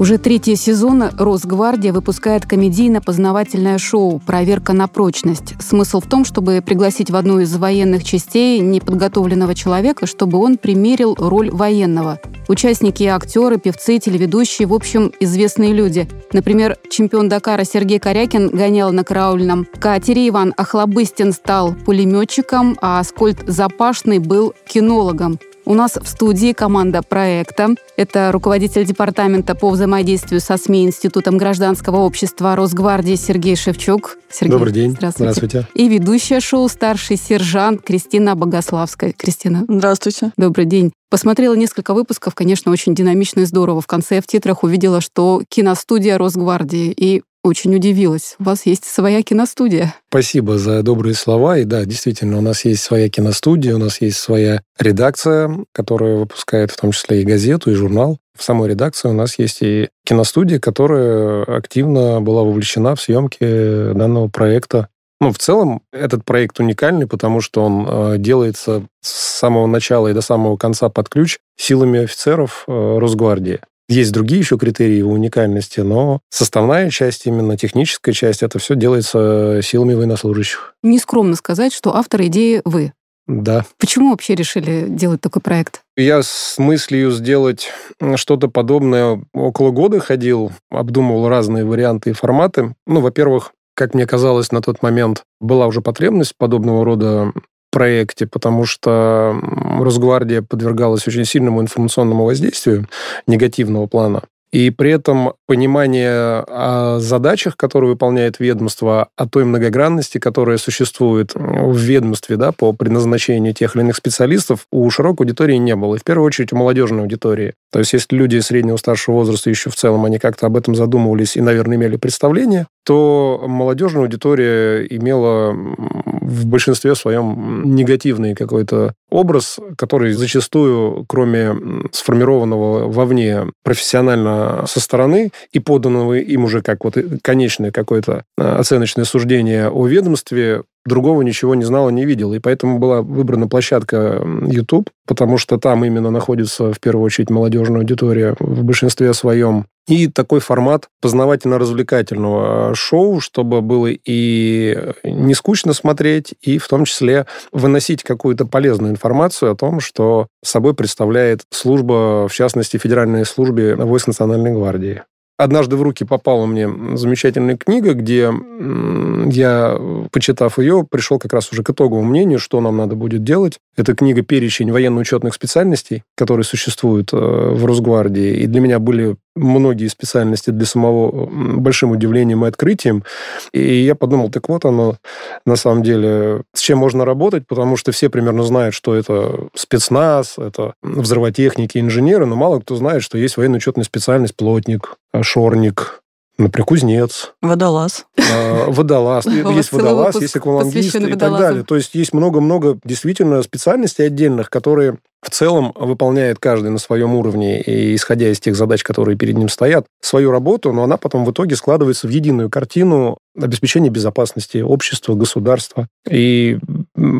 Уже третий сезон «Росгвардия» выпускает комедийно-познавательное шоу «Проверка на прочность». Смысл в том, чтобы пригласить в одну из военных частей неподготовленного человека, чтобы он примерил роль военного. Участники – актеры, певцы, телеведущие, в общем, известные люди. Например, чемпион Дакара Сергей Корякин гонял на караульном катере, Иван Охлобыстин стал пулеметчиком, а Аскольд Запашный был кинологом. У нас в студии команда проекта. Это руководитель департамента по взаимодействию со СМИ Институтом гражданского общества Росгвардии Сергей Шевчук. Сергей, Добрый день. Здравствуйте. Здравствуйте. И ведущая шоу старший сержант Кристина Богославская. Кристина. Здравствуйте. Добрый день. Посмотрела несколько выпусков, конечно, очень динамично и здорово. В конце в титрах увидела, что киностудия Росгвардии. И очень удивилась. У вас есть своя киностудия. Спасибо за добрые слова. И да, действительно, у нас есть своя киностудия, у нас есть своя редакция, которая выпускает в том числе и газету, и журнал. В самой редакции у нас есть и киностудия, которая активно была вовлечена в съемки данного проекта. Ну, в целом, этот проект уникальный, потому что он э, делается с самого начала и до самого конца под ключ силами офицеров э, Росгвардии. Есть другие еще критерии его уникальности, но составная часть, именно техническая часть, это все делается силами военнослужащих. Нескромно сказать, что автор идеи вы. Да. Почему вообще решили делать такой проект? Я с мыслью сделать что-то подобное около года ходил, обдумывал разные варианты и форматы. Ну, во-первых, как мне казалось на тот момент, была уже потребность подобного рода проекте, потому что Росгвардия подвергалась очень сильному информационному воздействию негативного плана. И при этом понимание о задачах, которые выполняет ведомство, о той многогранности, которая существует в ведомстве да, по предназначению тех или иных специалистов, у широкой аудитории не было. И в первую очередь у молодежной аудитории. То есть если люди среднего старшего возраста еще в целом, они как-то об этом задумывались и, наверное, имели представление, то молодежная аудитория имела в большинстве своем негативный какой-то образ, который зачастую, кроме сформированного вовне профессионально со стороны и поданного им уже как вот конечное какое-то а, оценочное суждение о ведомстве, другого ничего не знала, не видела. И поэтому была выбрана площадка YouTube, потому что там именно находится в первую очередь молодежная аудитория в большинстве своем. И такой формат познавательно-развлекательного шоу, чтобы было и не скучно смотреть, и в том числе выносить какую-то полезную информацию о том, что собой представляет служба, в частности, Федеральной службе войск Национальной гвардии однажды в руки попала мне замечательная книга, где я, почитав ее, пришел как раз уже к итоговому мнению, что нам надо будет делать. Это книга «Перечень военно-учетных специальностей», которые существуют э, в Росгвардии. И для меня были многие специальности для самого большим удивлением и открытием. И я подумал, так вот оно на самом деле, с чем можно работать, потому что все примерно знают, что это спецназ, это взрывотехники, инженеры, но мало кто знает, что есть военно-учетная специальность плотник, шорник, Например, кузнец. Водолаз. Э, водолаз. Есть водолаз, есть аквалангист и так далее. То есть есть много-много действительно специальностей отдельных, которые в целом выполняет каждый на своем уровне, и исходя из тех задач, которые перед ним стоят, свою работу, но она потом в итоге складывается в единую картину обеспечения безопасности общества, государства. И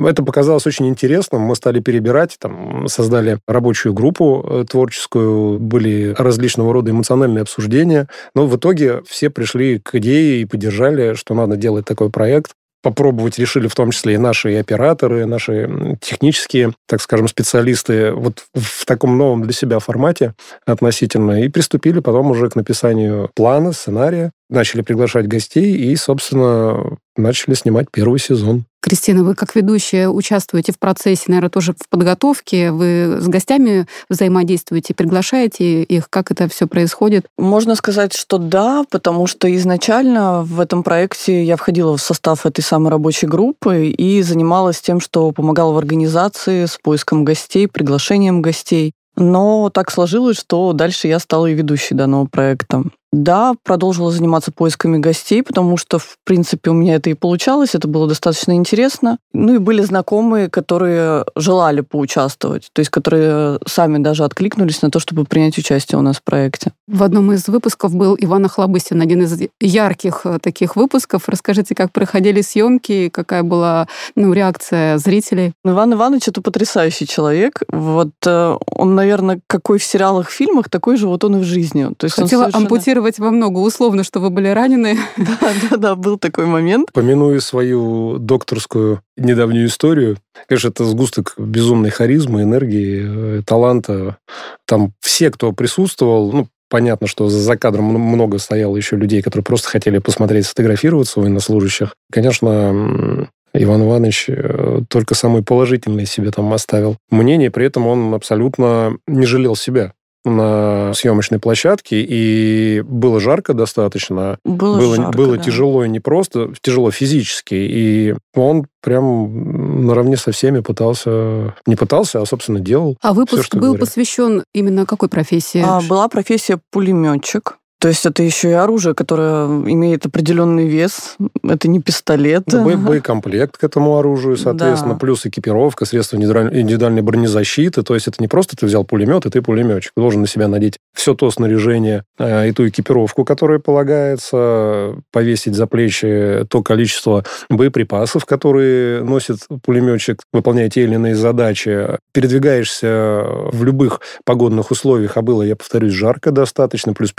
это показалось очень интересным. Мы стали перебирать, там, создали рабочую группу э, творческую, были различного рода эмоциональные обсуждения. Но в итоге все пришли к идее и поддержали, что надо делать такой проект попробовать решили в том числе и наши операторы, наши технические, так скажем, специалисты вот в таком новом для себя формате относительно. И приступили потом уже к написанию плана, сценария, начали приглашать гостей и, собственно, начали снимать первый сезон. Кристина, вы как ведущая участвуете в процессе, наверное, тоже в подготовке. Вы с гостями взаимодействуете, приглашаете их? Как это все происходит? Можно сказать, что да, потому что изначально в этом проекте я входила в состав этой самой рабочей группы и занималась тем, что помогала в организации с поиском гостей, приглашением гостей. Но так сложилось, что дальше я стала и ведущей данного проекта. Да, продолжила заниматься поисками гостей, потому что, в принципе, у меня это и получалось, это было достаточно интересно. Ну и были знакомые, которые желали поучаствовать, то есть которые сами даже откликнулись на то, чтобы принять участие у нас в проекте. В одном из выпусков был Иван Охлобыстин, один из ярких э, таких выпусков. Расскажите, как проходили съемки, какая была ну, реакция зрителей? Иван Иванович это потрясающий человек. Вот э, он, наверное, какой в сериалах, фильмах, такой же вот он и в жизни. То есть Хотела совершенно... ампутировать во много, условно, что вы были ранены. Да, да, да, был такой момент. Помяную свою докторскую недавнюю историю, конечно, это сгусток безумной харизмы, энергии, э, таланта. Там все, кто присутствовал, ну, Понятно, что за кадром много стояло еще людей, которые просто хотели посмотреть, сфотографироваться военнослужащих. Конечно, Иван Иванович э, только самые положительные себе там оставил мнение, при этом он абсолютно не жалел себя на съемочной площадке, и было жарко достаточно. Было, было, жарко, было да. тяжело не просто, тяжело физически. И он прям наравне со всеми пытался, не пытался, а, собственно, делал. А выпуск все, был говорят. посвящен именно какой профессии? А, была профессия пулеметчик. То есть это еще и оружие, которое имеет определенный вес. Это не пистолет. Ну, бо- боекомплект к этому оружию, соответственно, Да. плюс экипировка, средства индивидуаль- индивидуальной бронезащиты. То есть это не просто ты взял пулемет, и ты пулеметчик. Ты должен на себя надеть все то снаряжение э, и ту экипировку, которая полагается, повесить за плечи то количество боеприпасов, которые носит пулеметчик, выполняя те или иные задачи. Передвигаешься в любых погодных условиях, а было, я повторюсь, жарко достаточно, плюс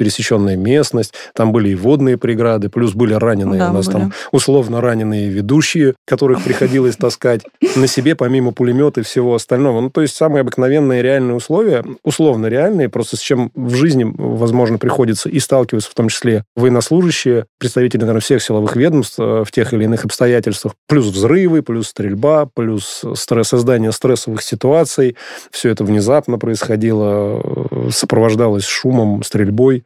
пересеченная местность, там были и водные преграды, плюс были раненые Да, у нас были. там условно раненые ведущие, которых приходилось таскать на себе, помимо пулемета и всего остального. Ну, то есть самые обыкновенные реальные условия, условно реальные, просто с чем в жизни, возможно, приходится и сталкиваться, в том числе военнослужащие, представители, наверное, всех силовых ведомств э, в тех или иных обстоятельствах, плюс взрывы, плюс стрельба, плюс стресс, создание стрессовых ситуаций. Все это внезапно происходило, э, сопровождалось шумом, стрельбой,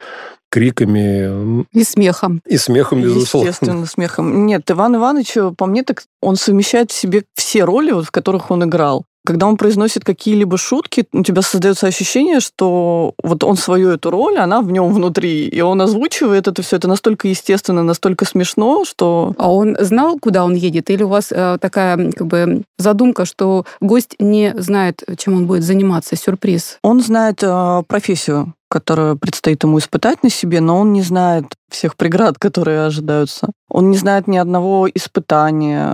криками И смехом. и смехом, безусловно. Естественно, смехом. Нет, Иван Иванович, по мне, так он совмещает в себе все роли, вот, в которых он играл. Когда он произносит какие-либо шутки, у тебя создается ощущение, что вот он свою эту роль, она в нем внутри, и он озвучивает это все. Это настолько естественно, настолько смешно, что А он знал, куда он едет? Или у вас э, такая как бы задумка, что гость не знает, чем он будет заниматься? Сюрприз. он знает э, профессию, которую предстоит ему испытать на себе, но он не знает всех преград, которые ожидаются. Он не знает ни одного испытания,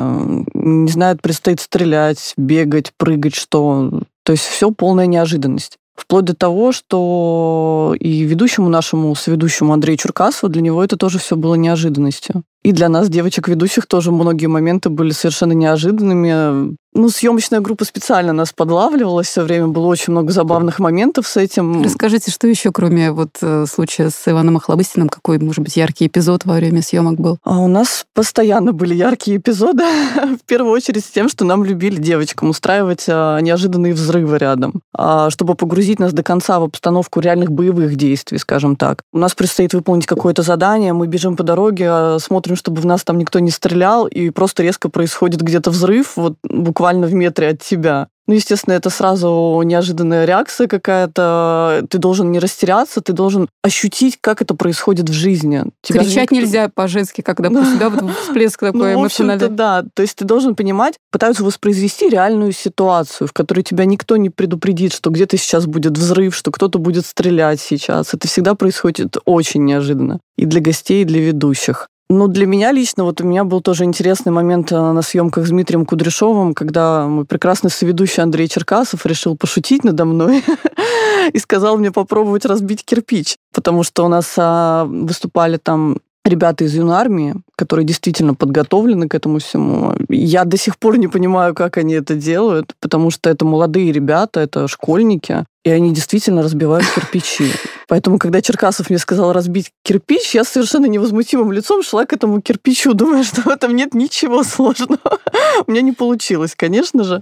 не знает, предстоит стрелять, бегать, прыгать, что. То есть все полная неожиданность. Вплоть до того, что и ведущему нашему, соведущему Андрею Чуркасову, для него это тоже все было неожиданностью. И для нас, девочек-ведущих, тоже многие моменты были совершенно неожиданными. Ну, съемочная группа специально нас подлавливала все время. Было очень много забавных моментов с этим. Расскажите, что еще, кроме вот э, случая с Иваном Охлобыстиным, какой, может быть, яркий эпизод во время съемок был? А у нас постоянно были яркие эпизоды. В первую очередь с тем, что нам любили девочкам устраивать а, неожиданные взрывы рядом, а, чтобы погрузить нас до конца в обстановку реальных боевых действий, скажем так. У нас предстоит выполнить какое-то задание, мы бежим по дороге, а, смотрим, чтобы в нас там никто не стрелял, и просто резко происходит где-то взрыв, вот буквально в метре от тебя. Ну, естественно, это сразу неожиданная реакция какая-то. Ты должен не растеряться, ты должен ощутить, как это происходит в жизни. Тебя Кричать никто- нельзя по-женски, когда пусть, да, вот всплеск такой ну, в общем-то, эмоциональный. да. То есть ты должен понимать, пытаются воспроизвести реальную ситуацию, в которой тебя никто не предупредит, что где-то сейчас будет взрыв, что кто-то будет стрелять сейчас. Это всегда происходит очень неожиданно. И для гостей, и для ведущих. Ну, для меня лично, вот у меня был тоже интересный момент э, на съемках с Дмитрием Кудряшовым, когда мой прекрасный соведущий Андрей Черкасов решил пошутить надо мной и сказал мне попробовать разбить кирпич, потому что у нас а, выступали там ребята из юнармии, которые действительно подготовлены к этому всему. Я до сих пор не понимаю, как они это делают, потому что это молодые ребята, это школьники, и они действительно разбивают кирпичи. Поэтому, когда Черкасов мне сказал разбить кирпич, я с совершенно невозмутимым лицом шла к этому кирпичу, думая, что в этом нет ничего сложного. У меня не получилось, конечно же,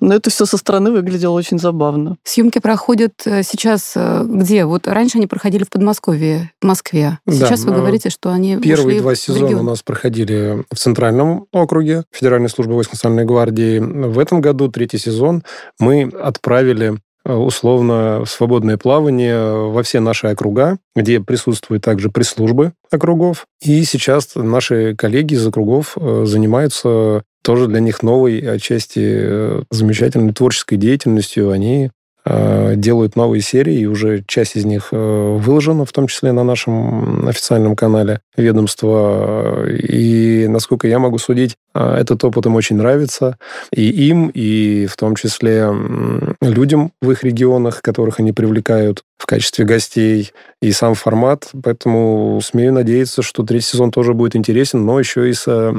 но это все со стороны выглядело очень забавно. Съемки проходят э, сейчас э, где? Вот раньше они проходили в Подмосковье, в Москве. Да, Сейчас вы но говорите, что они Первые ушли два в сезона регион. у нас проходили в Центральном округе Федеральной службы войск национальной гвардии. В этом году, третий сезон, мы отправили условно свободное плавание во все наши округа, где присутствуют также пресс-службы округов. И сейчас наши коллеги из округов занимаются тоже для них новой отчасти замечательной творческой деятельностью. Они Э, делают новые серии, и уже часть из них э, выложена, в том числе на нашем официальном канале ведомства. И, насколько я могу судить, э, этот опыт им очень нравится. И им, и в том числе людям в их регионах, которых они привлекают в качестве гостей, и сам формат. Поэтому смею надеяться, что третий сезон тоже будет интересен, но еще и с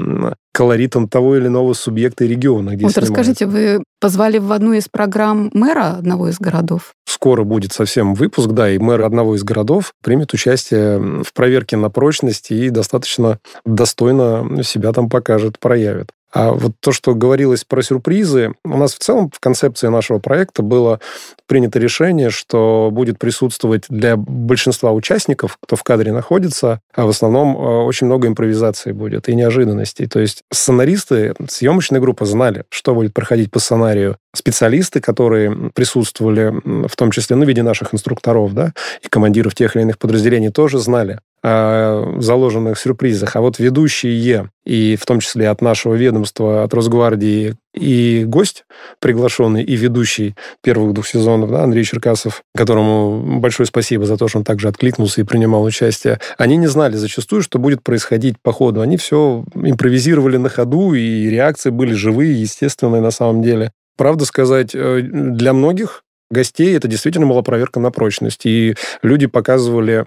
колоритом того или иного субъекта и региона, где Вот снимается. расскажите, вы позвали в одну из программ мэра одного из городов? Скоро будет совсем выпуск, да, и мэр одного из городов примет участие в проверке на прочность и достаточно достойно себя там покажет, проявит. А вот то, что говорилось про сюрпризы, у нас в целом в концепции нашего проекта было принято решение, что будет присутствовать для большинства участников, кто в кадре находится, а в основном э, очень много импровизации будет и неожиданностей. То есть сценаристы, съемочная группа знали, что будет проходить по сценарию. Специалисты, которые присутствовали, в том числе ну, в виде наших инструкторов, да, и командиров тех или иных подразделений, тоже знали, о заложенных сюрпризах. А вот ведущие, и в том числе от нашего ведомства, от Росгвардии, и гость приглашенный, и ведущий первых двух сезонов, да, Андрей Черкасов, которому большое спасибо за то, что он также откликнулся и принимал участие, они не знали зачастую, что будет происходить по ходу. Они все импровизировали на ходу, и реакции были живые, естественные на самом деле. Правда сказать, э, для многих гостей это действительно была проверка на прочность. И люди показывали,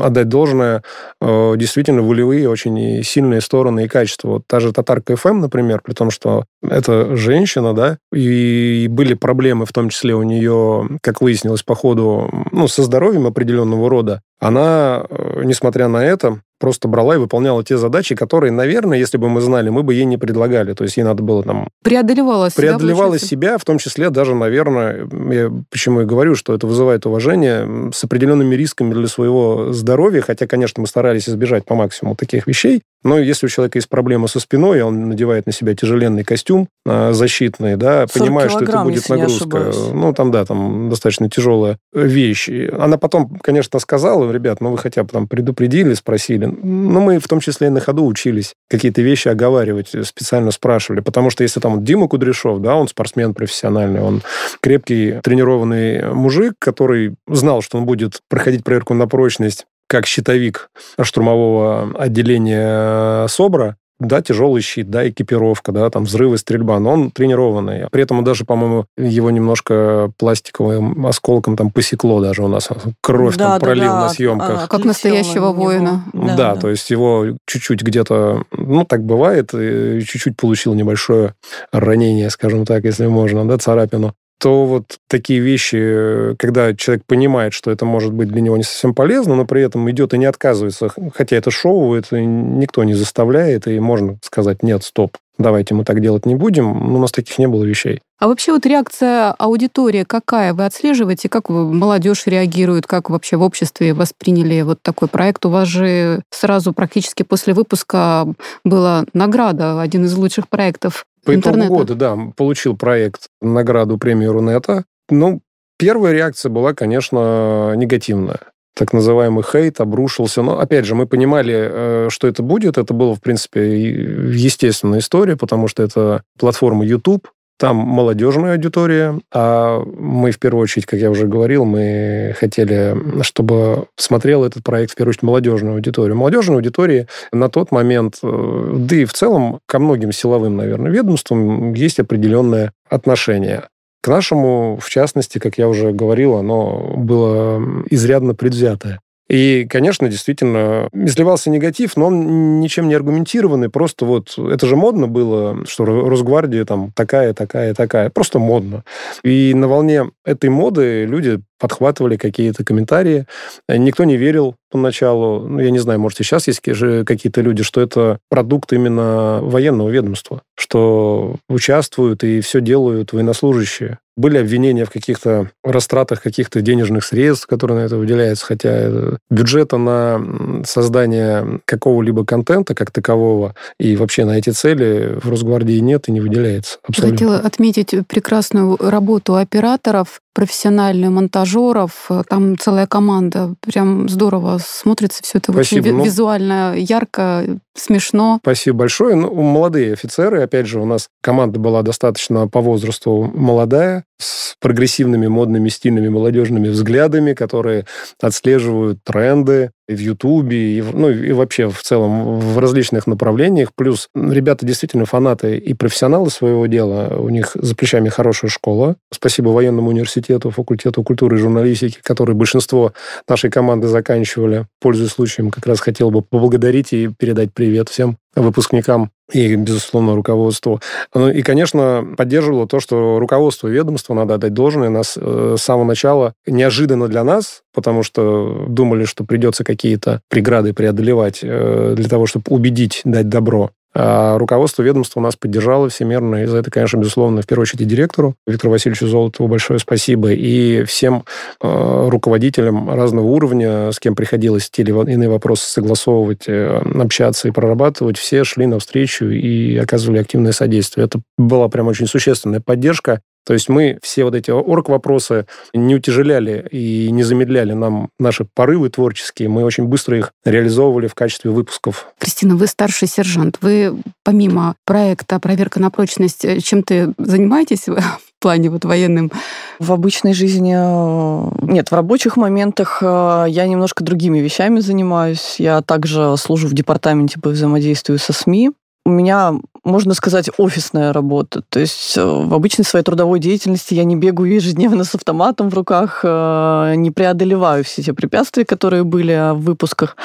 отдать должное, э, действительно волевые, очень сильные стороны и качества. Вот та же Татарка ФМ, например, при том, что это женщина, да, и были проблемы, в том числе у нее, как выяснилось по ходу, ну, со здоровьем определенного рода, она, э, несмотря на это, просто брала и выполняла те задачи, которые, наверное, если бы мы знали, мы бы ей не предлагали. То есть ей надо было там... Преодолевала себя, Преодолевала себя, в том числе даже, наверное, я почему и говорю, что это вызывает уважение, с определенными рисками для своего здоровья, хотя, конечно, мы старались избежать по максимуму таких вещей, но если у человека есть проблема со спиной, он надевает на себя тяжеленный костюм а, защитный, да, понимая, что это будет нагрузка. Ну, там, да, там достаточно тяжелая вещь. Она потом, конечно, сказала, ребят, ну, вы хотя бы там предупредили, спросили. Ну, мы в том числе и на ходу учились какие-то вещи оговаривать, специально спрашивали. Потому что если там Дима Кудряшов, да, он спортсмен профессиональный, он крепкий, тренированный мужик, который знал, что он будет проходить проверку на прочность как щитовик штурмового отделения СОБРа, да, тяжелый щит, да, экипировка, да, там взрывы, стрельба, но он тренированный. При этом даже, по-моему, его немножко пластиковым осколком там посекло даже у нас. Кровь да, там да, пролил да, на съемках. А, как настоящего воина. Да, да, да, то есть его чуть-чуть где-то, ну, так бывает, чуть-чуть получил небольшое ранение, скажем так, если можно, да, царапину то вот такие вещи, когда человек понимает, что это может быть для него не совсем полезно, но при этом идет и не отказывается, хотя это шоу, это никто не заставляет, и можно сказать, нет, стоп, давайте мы так делать не будем, но у нас таких не было вещей. А вообще вот реакция аудитории какая? Вы отслеживаете, как молодежь реагирует, как вообще в обществе восприняли вот такой проект? У вас же сразу практически после выпуска была награда, один из лучших проектов по итогу года, да, получил проект награду премию Рунета. Ну, первая реакция была, конечно, негативная так называемый хейт обрушился. Но, опять же, мы понимали, э, что это будет. Это было, в принципе, естественная история, потому что это платформа YouTube, там молодежная аудитория, а мы, в первую очередь, как я уже говорил, мы хотели, чтобы смотрел этот проект, в первую очередь, молодежную аудиторию. Молодежной аудитории на тот момент, э, да и в целом ко многим силовым, наверное, ведомствам есть определенное отношение. Нашему, в частности, как я уже говорил, оно было изрядно предвзятое. И, конечно, действительно, изливался негатив, но он ничем не аргументированный. Просто вот это же модно было, что Росгвардия там такая, такая, такая. Просто модно. И на волне этой моды люди подхватывали какие-то комментарии. Никто не верил поначалу. Ну, я не знаю, может, и сейчас есть какие-то люди, что это продукт именно военного ведомства, что участвуют и все делают военнослужащие. Были обвинения в каких-то растратах каких-то денежных средств, которые на это выделяются, хотя бюджета на создание какого-либо контента как такового и вообще на эти цели в Росгвардии нет и не выделяется. Абсолютно. Хотела отметить прекрасную работу операторов, профессиональную, монтажеров. Там целая команда. Прям здорово смотрится все это Спасибо. очень Ну- визуально, ярко, смешно. Спасибо большое. Ну, молодые офицеры, опять же, у нас команда была достаточно по возрасту молодая, с прогрессивными, модными, стильными, молодежными взглядами, которые отслеживают тренды в Ютубе, и, ну, и вообще в целом в различных направлениях. Плюс ребята действительно фанаты и профессионалы своего дела. У них за плечами хорошая школа. Спасибо военному университету, факультету культуры и журналистики, который большинство нашей команды заканчивали. Пользуясь случаем, как раз хотел бы поблагодарить и передать привет всем выпускникам и, безусловно, руководству. Ну и, конечно, поддерживало то, что руководство ведомства, надо отдать должное, нас э, с самого начала неожиданно для нас, потому что думали, что придется какие-то преграды преодолевать э, для того, чтобы убедить, дать добро. А руководство ведомства нас поддержало всемерно, и за это, конечно, безусловно, в первую очередь и директору Виктору Васильевичу Золотову большое спасибо, и всем э, руководителям разного уровня, с кем приходилось те или иные вопросы согласовывать, э, общаться и прорабатывать, все шли навстречу и оказывали активное содействие. Это была прям очень существенная поддержка. То есть мы все вот эти орг-вопросы не утяжеляли и не замедляли нам наши порывы творческие. Мы очень быстро их реализовывали в качестве выпусков. Кристина, вы старший сержант. Вы помимо проекта «Проверка на прочность» э, чем-то занимаетесь в плане вот военным? В обычной жизни... э, Нет, в рабочих моментах э, я немножко другими вещами занимаюсь. Я также служу в департаменте по взаимодействию со СМИ. У меня, можно сказать, офисная работа. То есть э, в обычной своей трудовой деятельности я не бегаю ежедневно с автоматом в руках, э, не преодолеваю все те препятствия, которые были в выпусках.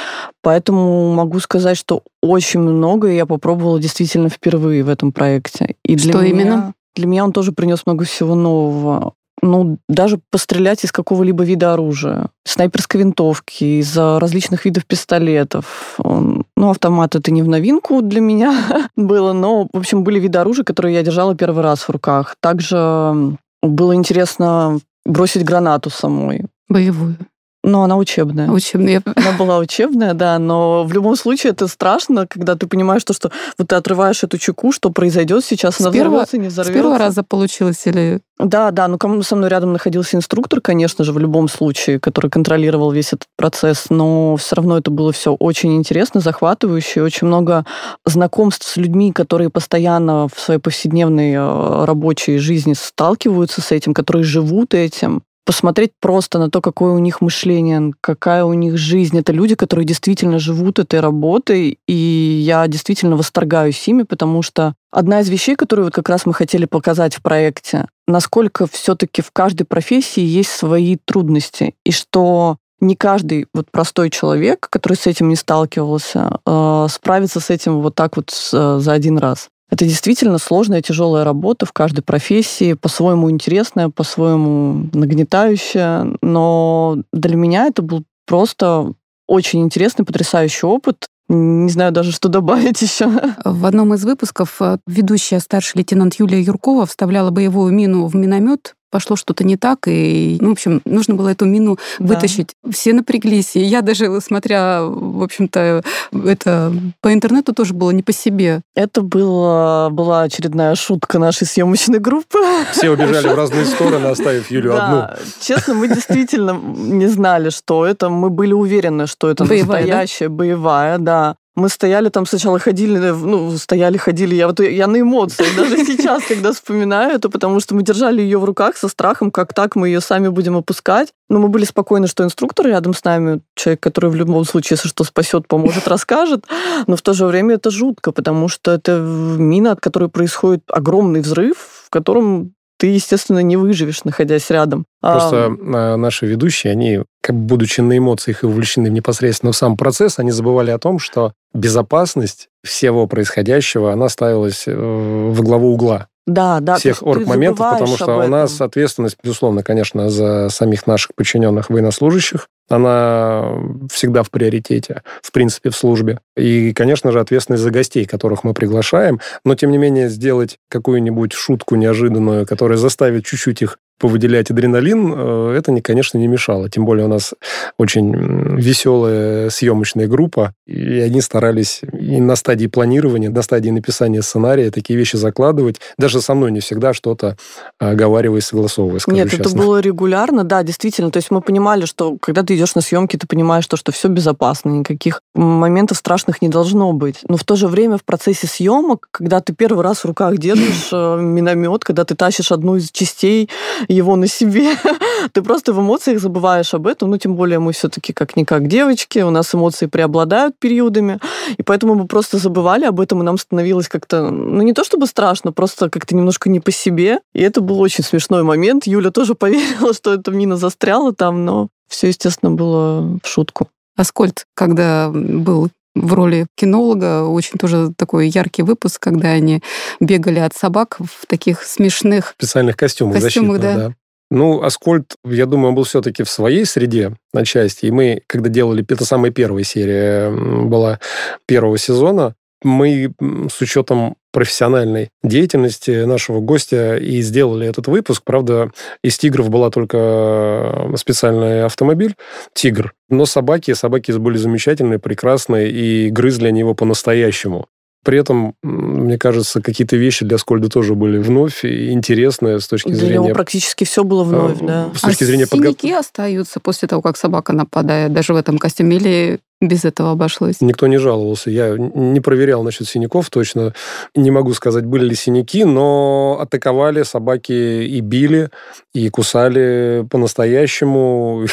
Поэтому могу сказать, что очень многое я попробовала действительно впервые в этом проекте. И для Что меня- именно? Для меня он тоже принес много всего нового. Ну, даже пострелять из какого-либо вида оружия. Снайперской винтовки, из различных видов пистолетов. Ну, автомат это не в новинку для меня было, но, в общем, были виды оружия, которые я держала первый раз в руках. Также было интересно бросить гранату самой. Боевую. Но она учебная. Учебную. Она была учебная, да, но в любом случае это страшно, когда ты понимаешь, то, что вот ты отрываешь эту чеку, что произойдет сейчас, С она первого- взорвется, не С взорвется. первого раза получилось или... Да, да, ну кому со мной рядом находился инструктор, конечно же, в любом случае, который контролировал весь этот процесс, но все равно это было все очень интересно, захватывающе, очень много знакомств с людьми, которые постоянно в своей повседневной э, рабочей жизни сталкиваются с этим, которые живут этим. Посмотреть просто на то, какое у них мышление, какая у них жизнь. Это люди, которые действительно живут этой работой, и я действительно восторгаюсь ими, потому что одна из вещей, которую вот как раз мы хотели показать в проекте, насколько все-таки в каждой профессии есть свои трудности, и что не каждый вот простой человек, который с этим не сталкивался, э, справится с этим вот так вот э, за один раз. Это действительно сложная, тяжелая работа в каждой профессии, по-своему интересная, по-своему нагнетающая, но для меня это был просто очень интересный, потрясающий опыт. Не знаю даже, что добавить еще. В одном из выпусков э, ведущая старший лейтенант Юлия Юркова вставляла боевую мину в миномет. Пошло что-то не так, и, ну, в общем, нужно было эту мину Да. вытащить. Все напряглись. И я даже, смотря, в общем-то, это по интернету тоже было не по себе. Это была, была очередная шутка нашей съемочной группы. Все убежали в разные стороны, оставив Юлю одну. Честно, мы действительно не знали, что это. Мы были уверены, что это Боевая, да? настоящая боевая, да. Мы стояли там сначала ходили, ну, стояли, ходили. Я вот я на эмоциях даже сейчас, когда вспоминаю это, потому что мы держали ее в руках со страхом, как так мы ее сами будем опускать. Но мы были спокойны, что инструктор рядом с нами, человек, который в любом случае, если что, спасет, поможет, расскажет. Но в то же время это жутко, потому что это мина, от которой происходит огромный взрыв, в котором ты, естественно, не выживешь, находясь рядом. А, Просто э, наши ведущие, они, как будучи на эмоциях и увлечены непосредственно в сам процесс, они забывали о том, что безопасность всего происходящего, она ставилась э, во главу угла да, да, всех орг-моментов, потому что у нас ответственность, безусловно, конечно, за самих наших подчиненных военнослужащих, она всегда в приоритете, в принципе, в службе. И, конечно же, ответственность за гостей, которых мы приглашаем, но, тем не менее, сделать какую-нибудь шутку неожиданную, которая заставит чуть-чуть их повыделять адреналин, э, это, конечно, не мешало. Тем более у нас очень веселая съемочная группа, и они старались и на стадии планирования, на стадии написания сценария такие вещи закладывать. Даже со мной не всегда что-то оговаривая, согласовывая, скажу Нет, честно. это было регулярно, да, действительно. То есть мы понимали, что когда ты идешь на съемки, ты понимаешь, что, что все безопасно, никаких моментов страшных не должно быть. Но в то же время в процессе съемок, когда ты первый раз в руках держишь э, миномет, когда ты тащишь одну из частей его на себе. Ты просто в эмоциях забываешь об этом. Ну, тем более мы все-таки как-никак девочки, у нас эмоции преобладают периодами, и поэтому мы просто забывали об этом, и нам становилось как-то, ну, не то чтобы страшно, просто как-то немножко не по себе. И это был очень смешной момент. Юля тоже поверила, что эта мина застряла там, но все, естественно, было в шутку. Аскольд, когда был в роли кинолога. Очень тоже такой яркий выпуск, когда они бегали от собак в таких смешных... Специальных костюмах, костюмах да. да. Ну, Аскольд, я думаю, он был все-таки в своей среде на части. И мы, когда делали, это самая первая серия была первого сезона, мы с учетом профессиональной деятельности нашего гостя и сделали этот выпуск. Правда, из тигров была только специальный автомобиль «Тигр». Но собаки, собаки были замечательные, прекрасные, и грызли они его по-настоящему. При этом, мне кажется, какие-то вещи для Скольда тоже были вновь интересные с точки Для зрения... него практически все было вновь, э, да. С точки а зрения синяки подготовки. остаются после того, как собака нападает, даже в этом костюме, или без этого обошлось? Никто не жаловался. Я не проверял насчет синяков точно. Не могу сказать, были ли синяки, но атаковали собаки и били, и кусали по-настоящему.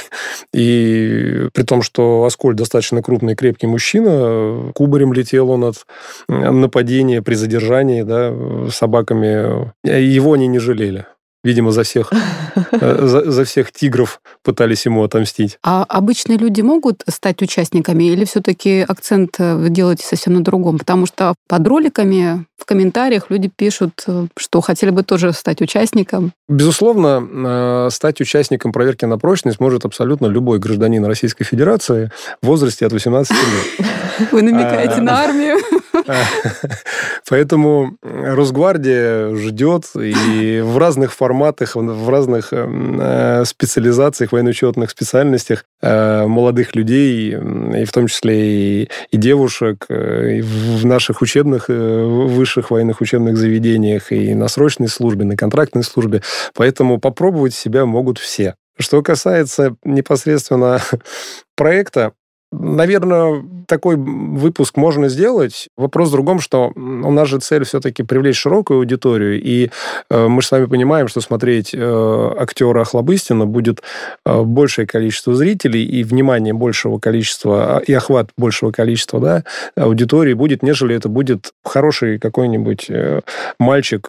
И при том, что Аскольд достаточно крупный, крепкий мужчина, кубарем летел он от нападения при задержании да, собаками. Его они не жалели. Видимо, за всех, э, за, за всех тигров пытались ему отомстить. А обычные люди могут стать участниками или все-таки акцент э, вы делаете совсем на другом? Потому что под роликами в комментариях люди пишут, э, что хотели бы тоже стать участником. Безусловно, стать участником проверки на прочность может абсолютно любой гражданин Российской Федерации в возрасте от 18 лет. Вы намекаете на армию? Поэтому Росгвардия ждет и в разных форматах, в разных э, специализациях, военно-учетных специальностях э, молодых людей, и в том числе и, и девушек, э, и в наших учебных, высших военных учебных заведениях, и на срочной службе, на контрактной службе. Поэтому попробовать себя могут все. Что касается непосредственно проекта, Наверное, такой выпуск можно сделать. Вопрос в другом, что у нас же цель все-таки привлечь широкую аудиторию, и э, мы же с вами понимаем, что смотреть э, актера Охлобыстина будет э, большее количество зрителей, и внимание большего количества, а, и охват большего количества да, аудитории будет, нежели это будет хороший какой-нибудь э, мальчик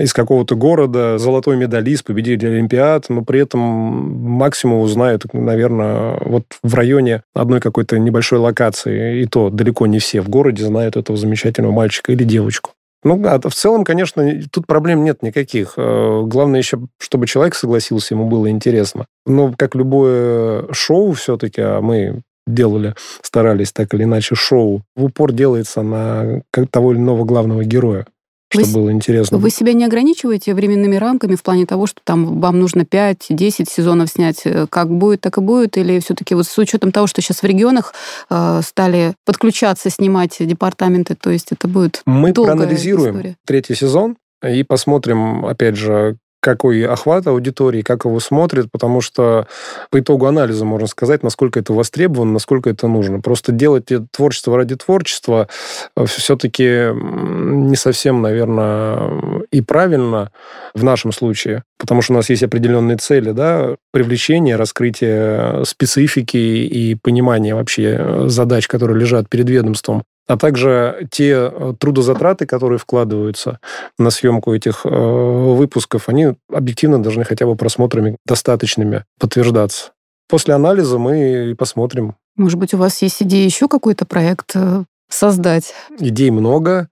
из какого-то города, золотой медалист, победитель Олимпиад, но при этом максимум узнают, наверное, вот в районе одной какой-то небольшой локации, и то далеко не все в городе знают этого замечательного мальчика или девочку. Ну, а в целом, конечно, тут проблем нет никаких. Э, главное еще, чтобы человек согласился, ему было интересно. Но как любое шоу все-таки, а мы делали, старались так или иначе шоу, в упор делается на того или иного главного героя чтобы было интересно. Вы себя не ограничиваете временными рамками в плане того, что там вам нужно 5-10 сезонов снять, э, как будет, так и будет, или все-таки вот с учетом того, что сейчас в регионах э, стали подключаться, снимать департаменты, то есть это будет Мы проанализируем история. третий сезон и посмотрим, опять же, какой охват аудитории, как его смотрят, потому что по итогу анализа можно сказать, насколько это востребовано, насколько это нужно. Просто делать творчество ради творчества э, все-таки не совсем, наверное, и правильно в нашем случае, потому что у нас есть определенные цели, да, привлечение, раскрытие специфики и понимание вообще э, задач, которые лежат перед ведомством а также те э, трудозатраты, которые вкладываются на съемку этих э, выпусков, они объективно должны хотя бы просмотрами достаточными подтверждаться. После анализа мы и посмотрим. Может быть, у вас есть идея еще какой-то проект э, создать? Идей много.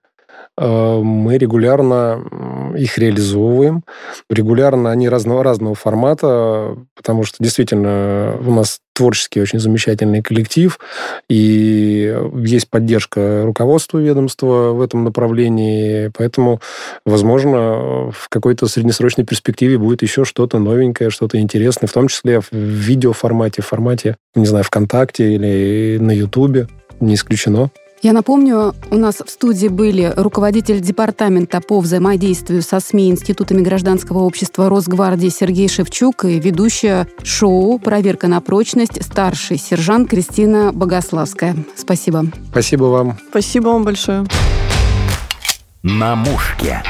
Э, мы регулярно их реализовываем. Регулярно они разного, разного формата, потому что действительно у нас творческий очень замечательный коллектив, и есть поддержка руководства ведомства в этом направлении, поэтому, возможно, в какой-то среднесрочной перспективе будет еще что-то новенькое, что-то интересное, в том числе в видеоформате, в формате, не знаю, ВКонтакте или на Ютубе, не исключено. Я напомню, у нас в студии были руководитель департамента по взаимодействию со СМИ Институтами гражданского общества Росгвардии Сергей Шевчук и ведущая шоу «Проверка на прочность» старший сержант Кристина Богославская. Спасибо. Спасибо вам. Спасибо вам большое. На мушке.